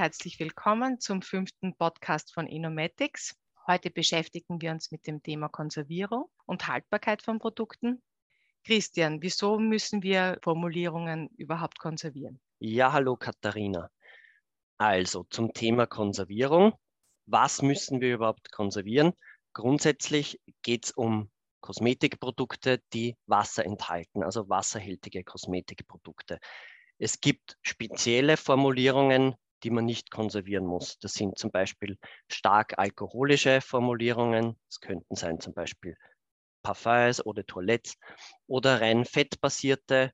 Herzlich willkommen zum fünften Podcast von Inomatics. Heute beschäftigen wir uns mit dem Thema Konservierung und Haltbarkeit von Produkten. Christian, wieso müssen wir Formulierungen überhaupt konservieren? Ja, hallo Katharina. Also zum Thema Konservierung. Was müssen wir überhaupt konservieren? Grundsätzlich geht es um Kosmetikprodukte, die Wasser enthalten, also wasserhältige Kosmetikprodukte. Es gibt spezielle Formulierungen, die man nicht konservieren muss. Das sind zum Beispiel stark alkoholische Formulierungen. Es könnten sein zum Beispiel Parfums oder Toilettes oder rein fettbasierte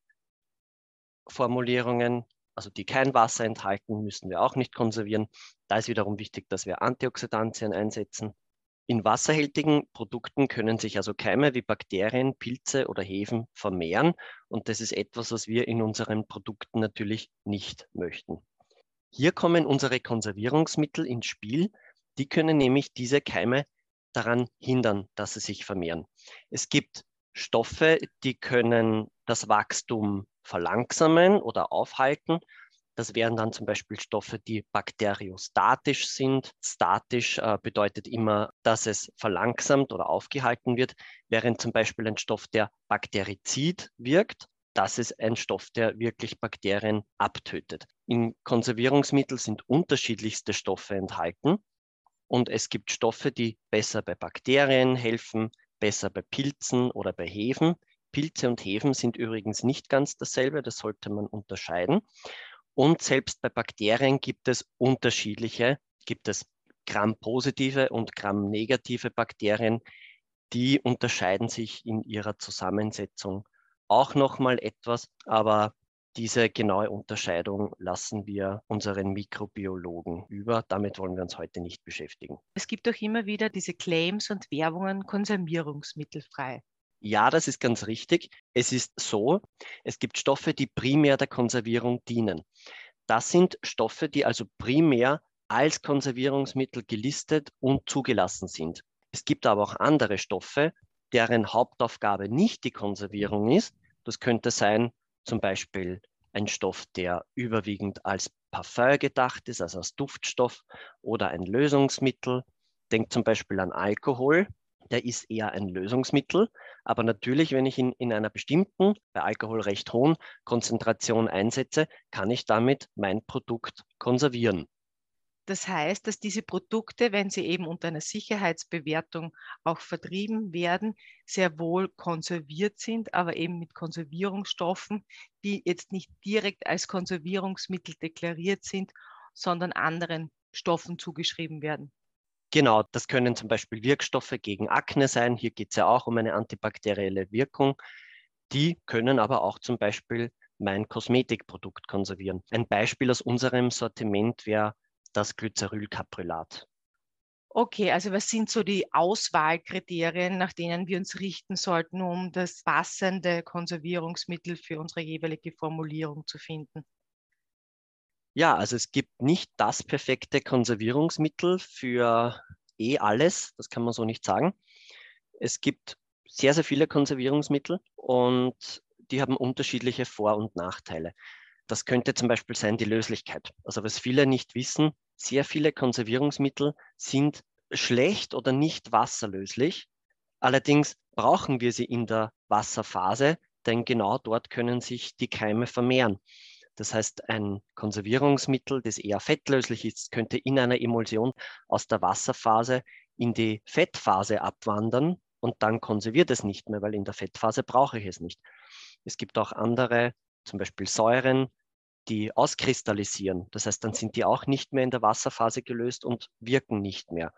Formulierungen, also die kein Wasser enthalten, müssen wir auch nicht konservieren. Da ist wiederum wichtig, dass wir Antioxidantien einsetzen. In wasserhältigen Produkten können sich also Keime wie Bakterien, Pilze oder Hefen vermehren und das ist etwas, was wir in unseren Produkten natürlich nicht möchten. Hier kommen unsere Konservierungsmittel ins Spiel. Die können nämlich diese Keime daran hindern, dass sie sich vermehren. Es gibt Stoffe, die können das Wachstum verlangsamen oder aufhalten das wären dann zum Beispiel Stoffe, die bakteriostatisch sind. Statisch äh, bedeutet immer, dass es verlangsamt oder aufgehalten wird, während zum Beispiel ein Stoff, der bakterizid wirkt, das ist ein Stoff, der wirklich Bakterien abtötet. In Konservierungsmitteln sind unterschiedlichste Stoffe enthalten und es gibt Stoffe, die besser bei Bakterien helfen, besser bei Pilzen oder bei Hefen. Pilze und Hefen sind übrigens nicht ganz dasselbe, das sollte man unterscheiden. Und selbst bei Bakterien gibt es unterschiedliche, gibt es Gram-positive und Gram-negative Bakterien, die unterscheiden sich in ihrer Zusammensetzung auch nochmal etwas, aber diese genaue Unterscheidung lassen wir unseren Mikrobiologen über. Damit wollen wir uns heute nicht beschäftigen. Es gibt auch immer wieder diese Claims und Werbungen konservierungsmittelfrei. Ja, das ist ganz richtig. Es ist so, es gibt Stoffe, die primär der Konservierung dienen. Das sind Stoffe, die also primär als Konservierungsmittel gelistet und zugelassen sind. Es gibt aber auch andere Stoffe, deren Hauptaufgabe nicht die Konservierung ist. Das könnte sein zum Beispiel ein Stoff, der überwiegend als Parfum gedacht ist, also als Duftstoff oder ein Lösungsmittel. Denkt zum Beispiel an Alkohol der ist eher ein Lösungsmittel. Aber natürlich, wenn ich ihn in einer bestimmten, bei Alkohol recht hohen Konzentration einsetze, kann ich damit mein Produkt konservieren. Das heißt, dass diese Produkte, wenn sie eben unter einer Sicherheitsbewertung auch vertrieben werden, sehr wohl konserviert sind, aber eben mit Konservierungsstoffen, die jetzt nicht direkt als Konservierungsmittel deklariert sind, sondern anderen Stoffen zugeschrieben werden. Genau, das können zum Beispiel Wirkstoffe gegen Akne sein. Hier geht es ja auch um eine antibakterielle Wirkung. Die können aber auch zum Beispiel mein Kosmetikprodukt konservieren. Ein Beispiel aus unserem Sortiment wäre das Glycerylcaprylat. Okay, also was sind so die Auswahlkriterien, nach denen wir uns richten sollten, um das passende Konservierungsmittel für unsere jeweilige Formulierung zu finden? Ja, also es gibt nicht das perfekte Konservierungsmittel für eh alles, das kann man so nicht sagen. Es gibt sehr, sehr viele Konservierungsmittel und die haben unterschiedliche Vor- und Nachteile. Das könnte zum Beispiel sein die Löslichkeit. Also was viele nicht wissen, sehr viele Konservierungsmittel sind schlecht oder nicht wasserlöslich. Allerdings brauchen wir sie in der Wasserphase, denn genau dort können sich die Keime vermehren. Das heißt, ein Konservierungsmittel, das eher fettlöslich ist, könnte in einer Emulsion aus der Wasserphase in die Fettphase abwandern und dann konserviert es nicht mehr, weil in der Fettphase brauche ich es nicht. Es gibt auch andere, zum Beispiel Säuren, die auskristallisieren. Das heißt, dann sind die auch nicht mehr in der Wasserphase gelöst und wirken nicht mehr.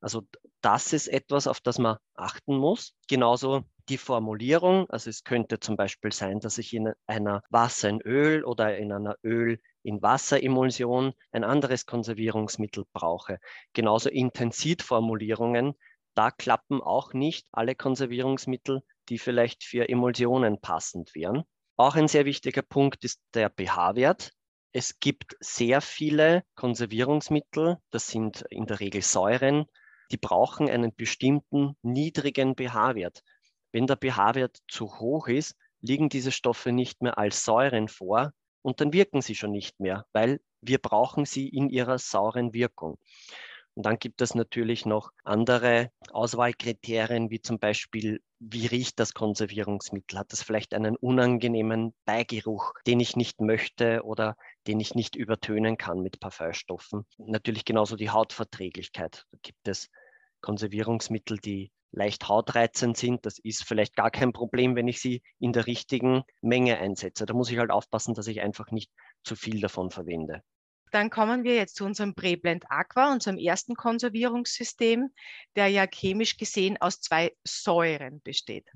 Also das ist etwas, auf das man achten muss. Genauso die Formulierung. Also es könnte zum Beispiel sein, dass ich in einer Wasser in Öl oder in einer Öl in Wasseremulsion ein anderes Konservierungsmittel brauche. Genauso Intensivformulierungen. Da klappen auch nicht alle Konservierungsmittel, die vielleicht für Emulsionen passend wären. Auch ein sehr wichtiger Punkt ist der pH-Wert. Es gibt sehr viele Konservierungsmittel, das sind in der Regel Säuren, die brauchen einen bestimmten niedrigen pH-Wert. Wenn der pH-Wert zu hoch ist, liegen diese Stoffe nicht mehr als Säuren vor und dann wirken sie schon nicht mehr, weil wir brauchen sie in ihrer sauren Wirkung. Und dann gibt es natürlich noch andere Auswahlkriterien, wie zum Beispiel, wie riecht das Konservierungsmittel? Hat es vielleicht einen unangenehmen Beigeruch, den ich nicht möchte oder den ich nicht übertönen kann mit Parfümstoffen? Natürlich genauso die Hautverträglichkeit. Da gibt es Konservierungsmittel, die leicht hautreizend sind. Das ist vielleicht gar kein Problem, wenn ich sie in der richtigen Menge einsetze. Da muss ich halt aufpassen, dass ich einfach nicht zu viel davon verwende. Dann kommen wir jetzt zu unserem Preblend Aqua, unserem ersten Konservierungssystem, der ja chemisch gesehen aus zwei Säuren besteht.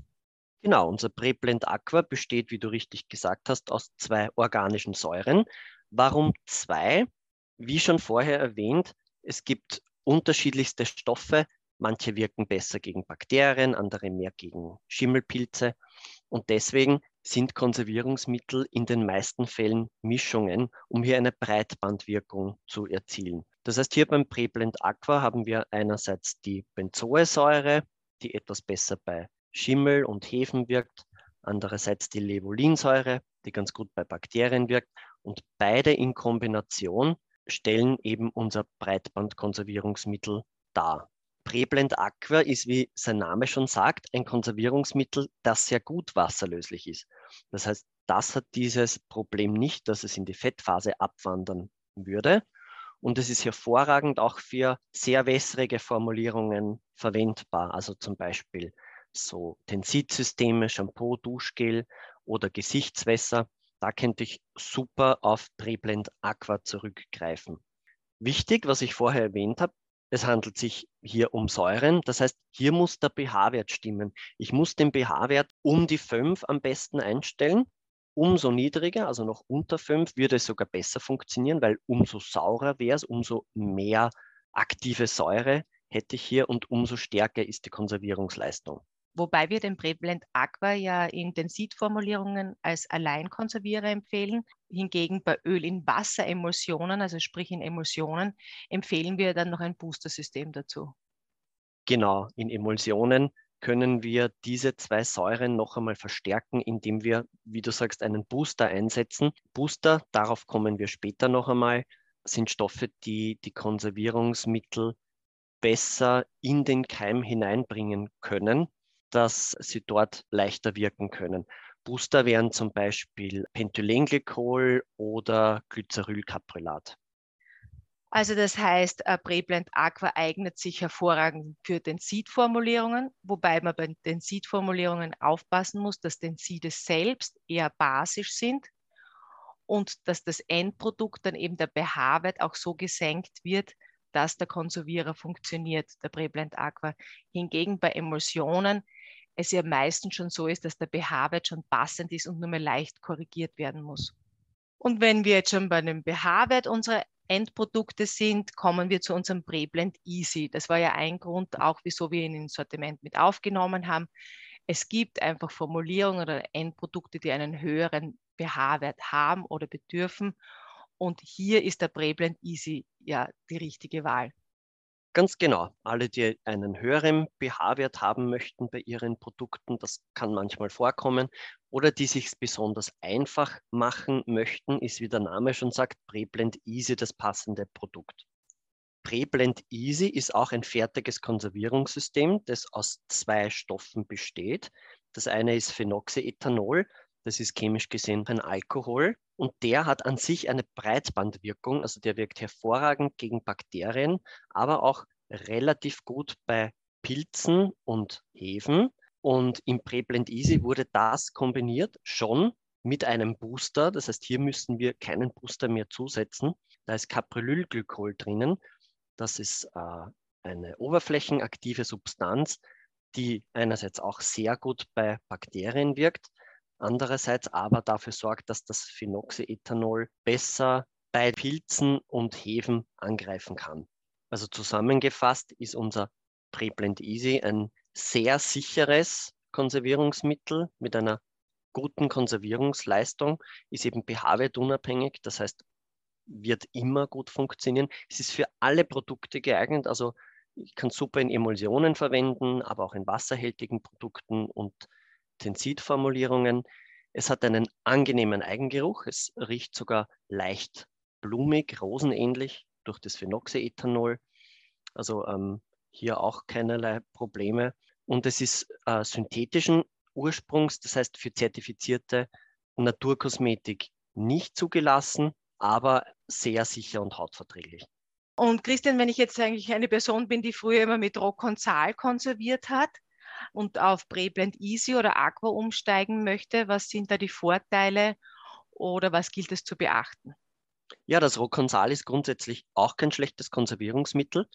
Genau, unser Preblend Aqua besteht, wie du richtig gesagt hast, aus zwei organischen Säuren. Warum zwei? Wie schon vorher erwähnt, es gibt unterschiedlichste Stoffe. Manche wirken besser gegen Bakterien, andere mehr gegen Schimmelpilze. Und deswegen sind Konservierungsmittel in den meisten Fällen Mischungen, um hier eine Breitbandwirkung zu erzielen. Das heißt, hier beim Preblend Aqua haben wir einerseits die Benzoesäure, die etwas besser bei Schimmel und Hefen wirkt, andererseits die Levolinsäure, die ganz gut bei Bakterien wirkt und beide in Kombination stellen eben unser Breitbandkonservierungsmittel dar. Preblend Aqua ist, wie sein Name schon sagt, ein Konservierungsmittel, das sehr gut wasserlöslich ist. Das heißt, das hat dieses Problem nicht, dass es in die Fettphase abwandern würde. Und es ist hervorragend auch für sehr wässrige Formulierungen verwendbar. Also zum Beispiel so Tensidsysteme, Shampoo, Duschgel oder Gesichtswässer. Da könnte ich super auf Preblend Aqua zurückgreifen. Wichtig, was ich vorher erwähnt habe, es handelt sich hier um Säuren. Das heißt, hier muss der pH-Wert stimmen. Ich muss den pH-Wert um die 5 am besten einstellen. Umso niedriger, also noch unter 5, würde es sogar besser funktionieren, weil umso saurer wäre es, umso mehr aktive Säure hätte ich hier und umso stärker ist die Konservierungsleistung. Wobei wir den Preblend Aqua ja in Tensidformulierungen als Alleinkonservierer empfehlen. Hingegen bei Öl in Wasseremulsionen, also sprich in Emulsionen, empfehlen wir dann noch ein Booster-System dazu. Genau, in Emulsionen können wir diese zwei Säuren noch einmal verstärken, indem wir, wie du sagst, einen Booster einsetzen. Booster, darauf kommen wir später noch einmal, sind Stoffe, die die Konservierungsmittel besser in den Keim hineinbringen können dass sie dort leichter wirken können. Booster wären zum Beispiel Pentylenglykol oder Glycerylcaprylat. Also das heißt, Preblend Aqua eignet sich hervorragend für den Seed-Formulierungen, wobei man bei den Seed-Formulierungen aufpassen muss, dass den Seedes selbst eher basisch sind und dass das Endprodukt dann eben der pH-Wert auch so gesenkt wird, dass der Konservierer funktioniert, der Preblend Aqua. Hingegen bei Emulsionen es ja meistens schon so ist, dass der pH-Wert schon passend ist und nur mehr leicht korrigiert werden muss. Und wenn wir jetzt schon bei dem pH-Wert unserer Endprodukte sind, kommen wir zu unserem Preblend Easy. Das war ja ein Grund auch, wieso wir ihn ins Sortiment mit aufgenommen haben. Es gibt einfach Formulierungen oder Endprodukte, die einen höheren pH-Wert haben oder bedürfen. Und hier ist der Preblend Easy ja die richtige Wahl. Ganz genau. Alle, die einen höheren pH-Wert haben möchten bei ihren Produkten, das kann manchmal vorkommen, oder die sich besonders einfach machen möchten, ist, wie der Name schon sagt, Preblend Easy das passende Produkt. Preblend Easy ist auch ein fertiges Konservierungssystem, das aus zwei Stoffen besteht. Das eine ist Phenoxyethanol, das ist chemisch gesehen ein Alkohol und der hat an sich eine Breitbandwirkung, also der wirkt hervorragend gegen Bakterien, aber auch relativ gut bei Pilzen und Hefen. Und im Preblend Easy wurde das kombiniert schon mit einem Booster. Das heißt, hier müssen wir keinen Booster mehr zusetzen. Da ist Caprylylglykol drinnen. Das ist äh, eine oberflächenaktive Substanz, die einerseits auch sehr gut bei Bakterien wirkt, andererseits aber dafür sorgt, dass das Phenoxyethanol besser bei Pilzen und Hefen angreifen kann. Also zusammengefasst ist unser Preblend Easy ein sehr sicheres Konservierungsmittel mit einer guten Konservierungsleistung, ist eben pH-Wert unabhängig, das heißt, wird immer gut funktionieren. Es ist für alle Produkte geeignet, also ich kann super in Emulsionen verwenden, aber auch in wasserhältigen Produkten und Tensidformulierungen. Es hat einen angenehmen Eigengeruch. Es riecht sogar leicht blumig, rosenähnlich durch das Phenoxyethanol. Also ähm, hier auch keinerlei Probleme. Und es ist äh, synthetischen Ursprungs, das heißt für zertifizierte Naturkosmetik nicht zugelassen, aber sehr sicher und hautverträglich. Und Christian, wenn ich jetzt eigentlich eine Person bin, die früher immer mit Rockonsal konserviert hat und auf Preblend Easy oder Aqua umsteigen möchte, was sind da die Vorteile oder was gilt es zu beachten? Ja, das Rockonsal ist grundsätzlich auch kein schlechtes Konservierungsmittel.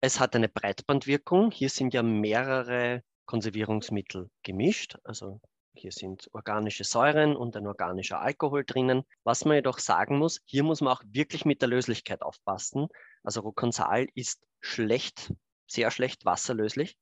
Es hat eine Breitbandwirkung. Hier sind ja mehrere Konservierungsmittel gemischt. Also hier sind organische Säuren und ein organischer Alkohol drinnen. Was man jedoch sagen muss, hier muss man auch wirklich mit der Löslichkeit aufpassen. Also Roconsal ist schlecht, sehr schlecht wasserlöslich.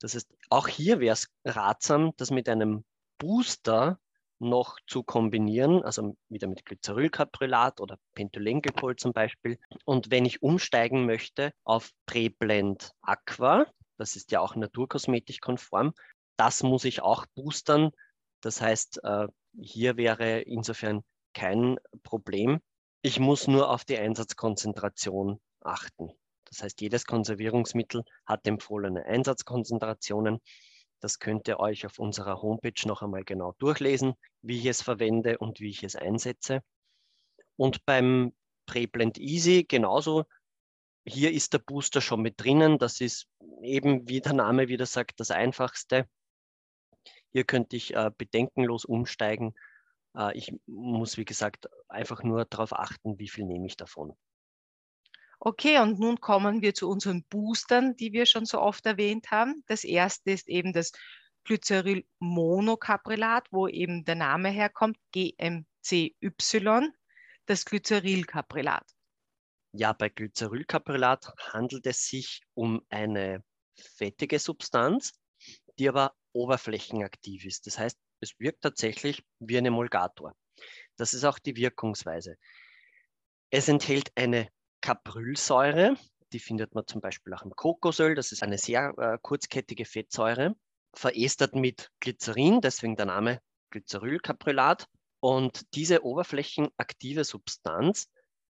Das heißt, auch hier wäre es ratsam, das mit einem Booster noch zu kombinieren, also wieder mit Glycerylcaprylat oder Pentylenglykol zum Beispiel. Und wenn ich umsteigen möchte auf Preblend Aqua, das ist ja auch naturkosmetisch konform, das muss ich auch boostern. Das heißt, äh, hier wäre insofern kein Problem. Ich muss nur auf die Einsatzkonzentration achten. Das heißt, jedes Konservierungsmittel hat empfohlene Einsatzkonzentrationen. Das könnt ihr euch auf unserer Homepage noch einmal genau durchlesen, wie ich es verwende und wie ich es einsetze. Und beim Preblend Easy genauso. Hier ist der Booster schon mit drinnen. Das ist eben, wie der Name wieder sagt, das Einfachste. Hier könnte ich äh, bedenkenlos umsteigen. Äh, ich muss, wie gesagt, einfach nur darauf achten, wie viel nehme ich davon. Okay, und nun kommen wir zu unseren Boostern, die wir schon so oft erwähnt haben. Das erste ist eben das Glycerylmonocaprylat, wo eben der Name herkommt, GMCY, das Glycerylcaprylat. Ja, bei Glycerylcaprylat handelt es sich um eine fettige Substanz, die aber oberflächenaktiv ist. Das heißt, es wirkt tatsächlich wie ein Emulgator. Das ist auch die Wirkungsweise. Es enthält eine Caprylsäure, die findet man zum Beispiel auch im Kokosöl. Das ist eine sehr äh, kurzkettige Fettsäure, verestert mit Glycerin, deswegen der Name Glycerylcaprylat. Und diese oberflächenaktive Substanz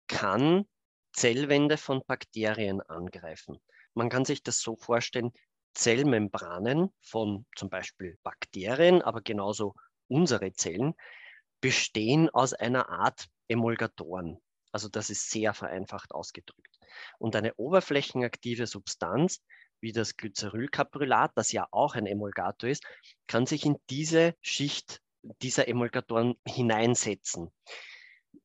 kann Zellwände von Bakterien angreifen. Man kann sich das so vorstellen, Zellmembranen von zum Beispiel Bakterien, aber genauso unsere Zellen, bestehen aus einer Art Emulgatoren. Also das ist sehr vereinfacht ausgedrückt. Und eine oberflächenaktive Substanz wie das Glycerylcaprylat, das ja auch ein Emulgator ist, kann sich in diese Schicht dieser Emulgatoren hineinsetzen.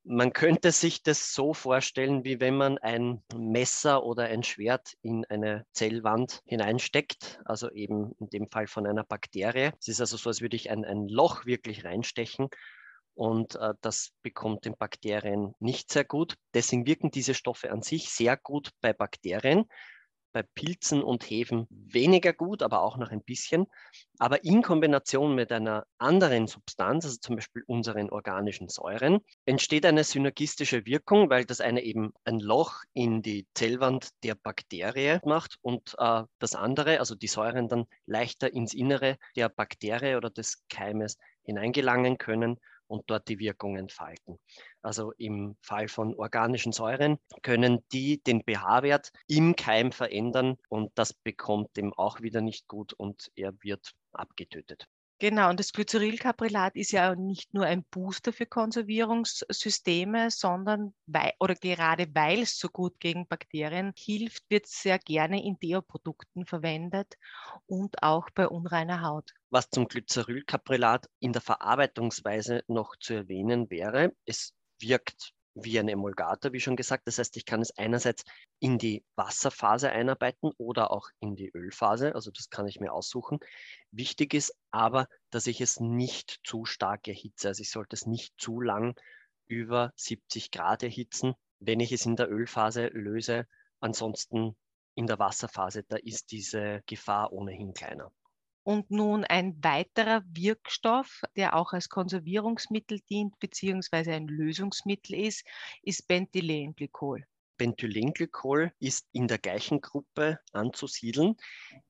Man könnte sich das so vorstellen, wie wenn man ein Messer oder ein Schwert in eine Zellwand hineinsteckt, also eben in dem Fall von einer Bakterie. Es ist also so, als würde ich ein, ein Loch wirklich reinstechen und äh, das bekommt den Bakterien nicht sehr gut. Deswegen wirken diese Stoffe an sich sehr gut bei Bakterien bei Pilzen und Hefen weniger gut, aber auch noch ein bisschen. Aber in Kombination mit einer anderen Substanz, also zum Beispiel unseren organischen Säuren, entsteht eine synergistische Wirkung, weil das eine eben ein Loch in die Zellwand der Bakterie macht und äh, das andere, also die Säuren dann leichter ins Innere der Bakterie oder des Keimes hineingelangen können und dort die Wirkung entfalten. Also im Fall von organischen Säuren können die den pH-Wert im Keim verändern und das bekommt dem auch wieder nicht gut und er wird abgetötet. Genau, und das Glycerylcaprylat ist ja nicht nur ein Booster für Konservierungssysteme, sondern weil, oder gerade weil es so gut gegen Bakterien hilft, wird es sehr gerne in Deoprodukten verwendet und auch bei unreiner Haut. Was zum Glycerylcaprylat in der Verarbeitungsweise noch zu erwähnen wäre, es wirkt wie ein Emulgator, wie schon gesagt. Das heißt, ich kann es einerseits in die Wasserphase einarbeiten oder auch in die Ölphase. Also das kann ich mir aussuchen. Wichtig ist aber, dass ich es nicht zu stark erhitze. Also ich sollte es nicht zu lang über 70 Grad erhitzen, wenn ich es in der Ölphase löse. Ansonsten in der Wasserphase, da ist diese Gefahr ohnehin kleiner. Und nun ein weiterer Wirkstoff, der auch als Konservierungsmittel dient, beziehungsweise ein Lösungsmittel ist, ist Benthylenglykol. Benthylenglykol ist in der gleichen Gruppe anzusiedeln.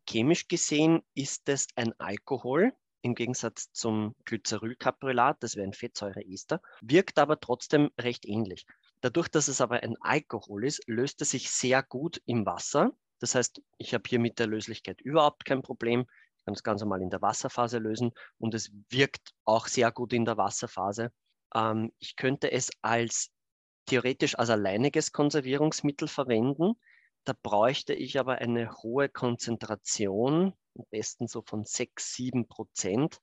Chemisch gesehen ist es ein Alkohol, im Gegensatz zum Glycerylcaprylat, das wäre ein Fettsäureester, wirkt aber trotzdem recht ähnlich. Dadurch, dass es aber ein Alkohol ist, löst es sich sehr gut im Wasser. Das heißt, ich habe hier mit der Löslichkeit überhaupt kein Problem. Kann das Ganze mal in der Wasserphase lösen und es wirkt auch sehr gut in der Wasserphase. Ähm, ich könnte es als theoretisch als alleiniges Konservierungsmittel verwenden. Da bräuchte ich aber eine hohe Konzentration, am besten so von 6, 7 Prozent.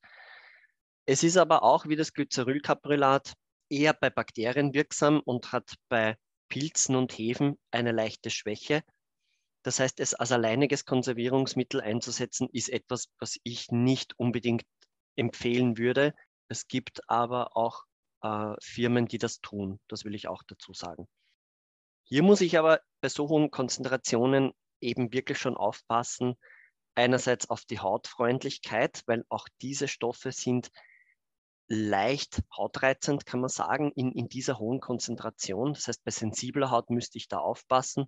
Es ist aber auch wie das Glycerylcaprylat eher bei Bakterien wirksam und hat bei Pilzen und Hefen eine leichte Schwäche. Das heißt, es als alleiniges Konservierungsmittel einzusetzen, ist etwas, was ich nicht unbedingt empfehlen würde. Es gibt aber auch äh, Firmen, die das tun. Das will ich auch dazu sagen. Hier muss ich aber bei so hohen Konzentrationen eben wirklich schon aufpassen. Einerseits auf die Hautfreundlichkeit, weil auch diese Stoffe sind leicht hautreizend, kann man sagen, in, in dieser hohen Konzentration. Das heißt, bei sensibler Haut müsste ich da aufpassen.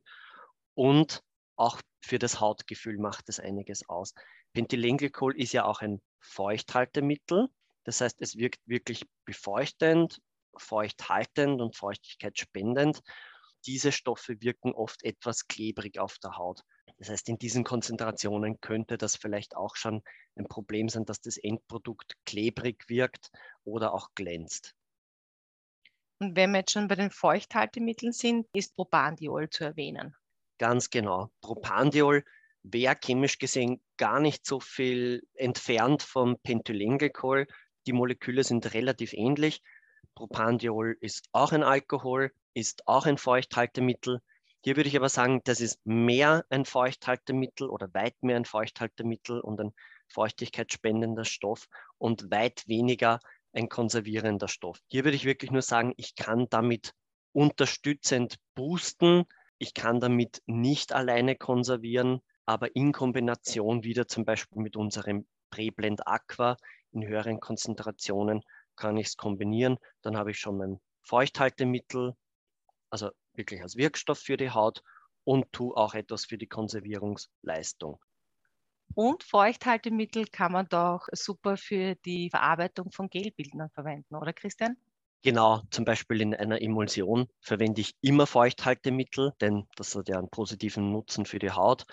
Und auch für das Hautgefühl macht es einiges aus. Pentylenglycol ist ja auch ein Feuchthaltemittel. Das heißt, es wirkt wirklich befeuchtend, feuchthaltend und feuchtigkeitsspendend. Diese Stoffe wirken oft etwas klebrig auf der Haut. Das heißt, in diesen Konzentrationen könnte das vielleicht auch schon ein Problem sein, dass das Endprodukt klebrig wirkt oder auch glänzt. Und wenn wir jetzt schon bei den Feuchthaltemitteln sind, ist Propandiol zu erwähnen. Ganz genau. Propandiol wäre chemisch gesehen gar nicht so viel entfernt vom Pentylenglycol. Die Moleküle sind relativ ähnlich. Propandiol ist auch ein Alkohol, ist auch ein Feuchthaltemittel. Hier würde ich aber sagen, das ist mehr ein Feuchthaltemittel oder weit mehr ein Feuchthaltemittel und ein feuchtigkeitsspendender Stoff und weit weniger ein konservierender Stoff. Hier würde ich wirklich nur sagen, ich kann damit unterstützend boosten, ich kann damit nicht alleine konservieren, aber in Kombination wieder zum Beispiel mit unserem Preblend Aqua in höheren Konzentrationen kann ich es kombinieren. Dann habe ich schon mein Feuchthaltemittel, also wirklich als Wirkstoff für die Haut und tue auch etwas für die Konservierungsleistung. Und Feuchthaltemittel kann man doch super für die Verarbeitung von Gelbildern verwenden, oder Christian? Genau, zum Beispiel in einer Emulsion verwende ich immer Feuchthaltemittel, denn das hat ja einen positiven Nutzen für die Haut.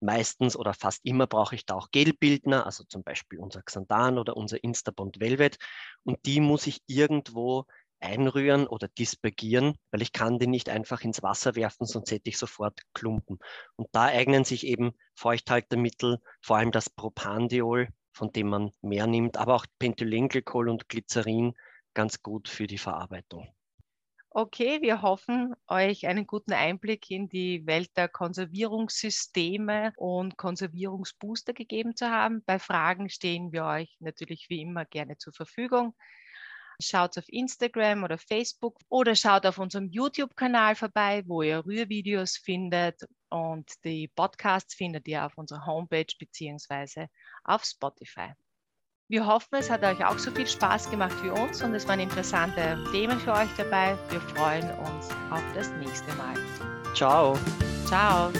Meistens oder fast immer brauche ich da auch Gelbildner, also zum Beispiel unser Xanthan oder unser Instabond Velvet. Und die muss ich irgendwo einrühren oder dispergieren, weil ich kann die nicht einfach ins Wasser werfen, sonst hätte ich sofort Klumpen. Und da eignen sich eben Feuchthaltemittel, vor allem das Propandiol, von dem man mehr nimmt, aber auch Pentylenglycol und Glycerin ganz gut für die Verarbeitung. Okay, wir hoffen, euch einen guten Einblick in die Welt der Konservierungssysteme und Konservierungsbooster gegeben zu haben. Bei Fragen stehen wir euch natürlich wie immer gerne zur Verfügung. Schaut auf Instagram oder Facebook oder schaut auf unserem YouTube-Kanal vorbei, wo ihr Rührvideos findet und die Podcasts findet ihr auf unserer Homepage beziehungsweise auf Spotify. Wir hoffen, es hat euch auch so viel Spaß gemacht wie uns und es waren interessante Themen für euch dabei. Wir freuen uns auf das nächste Mal. Ciao. Ciao.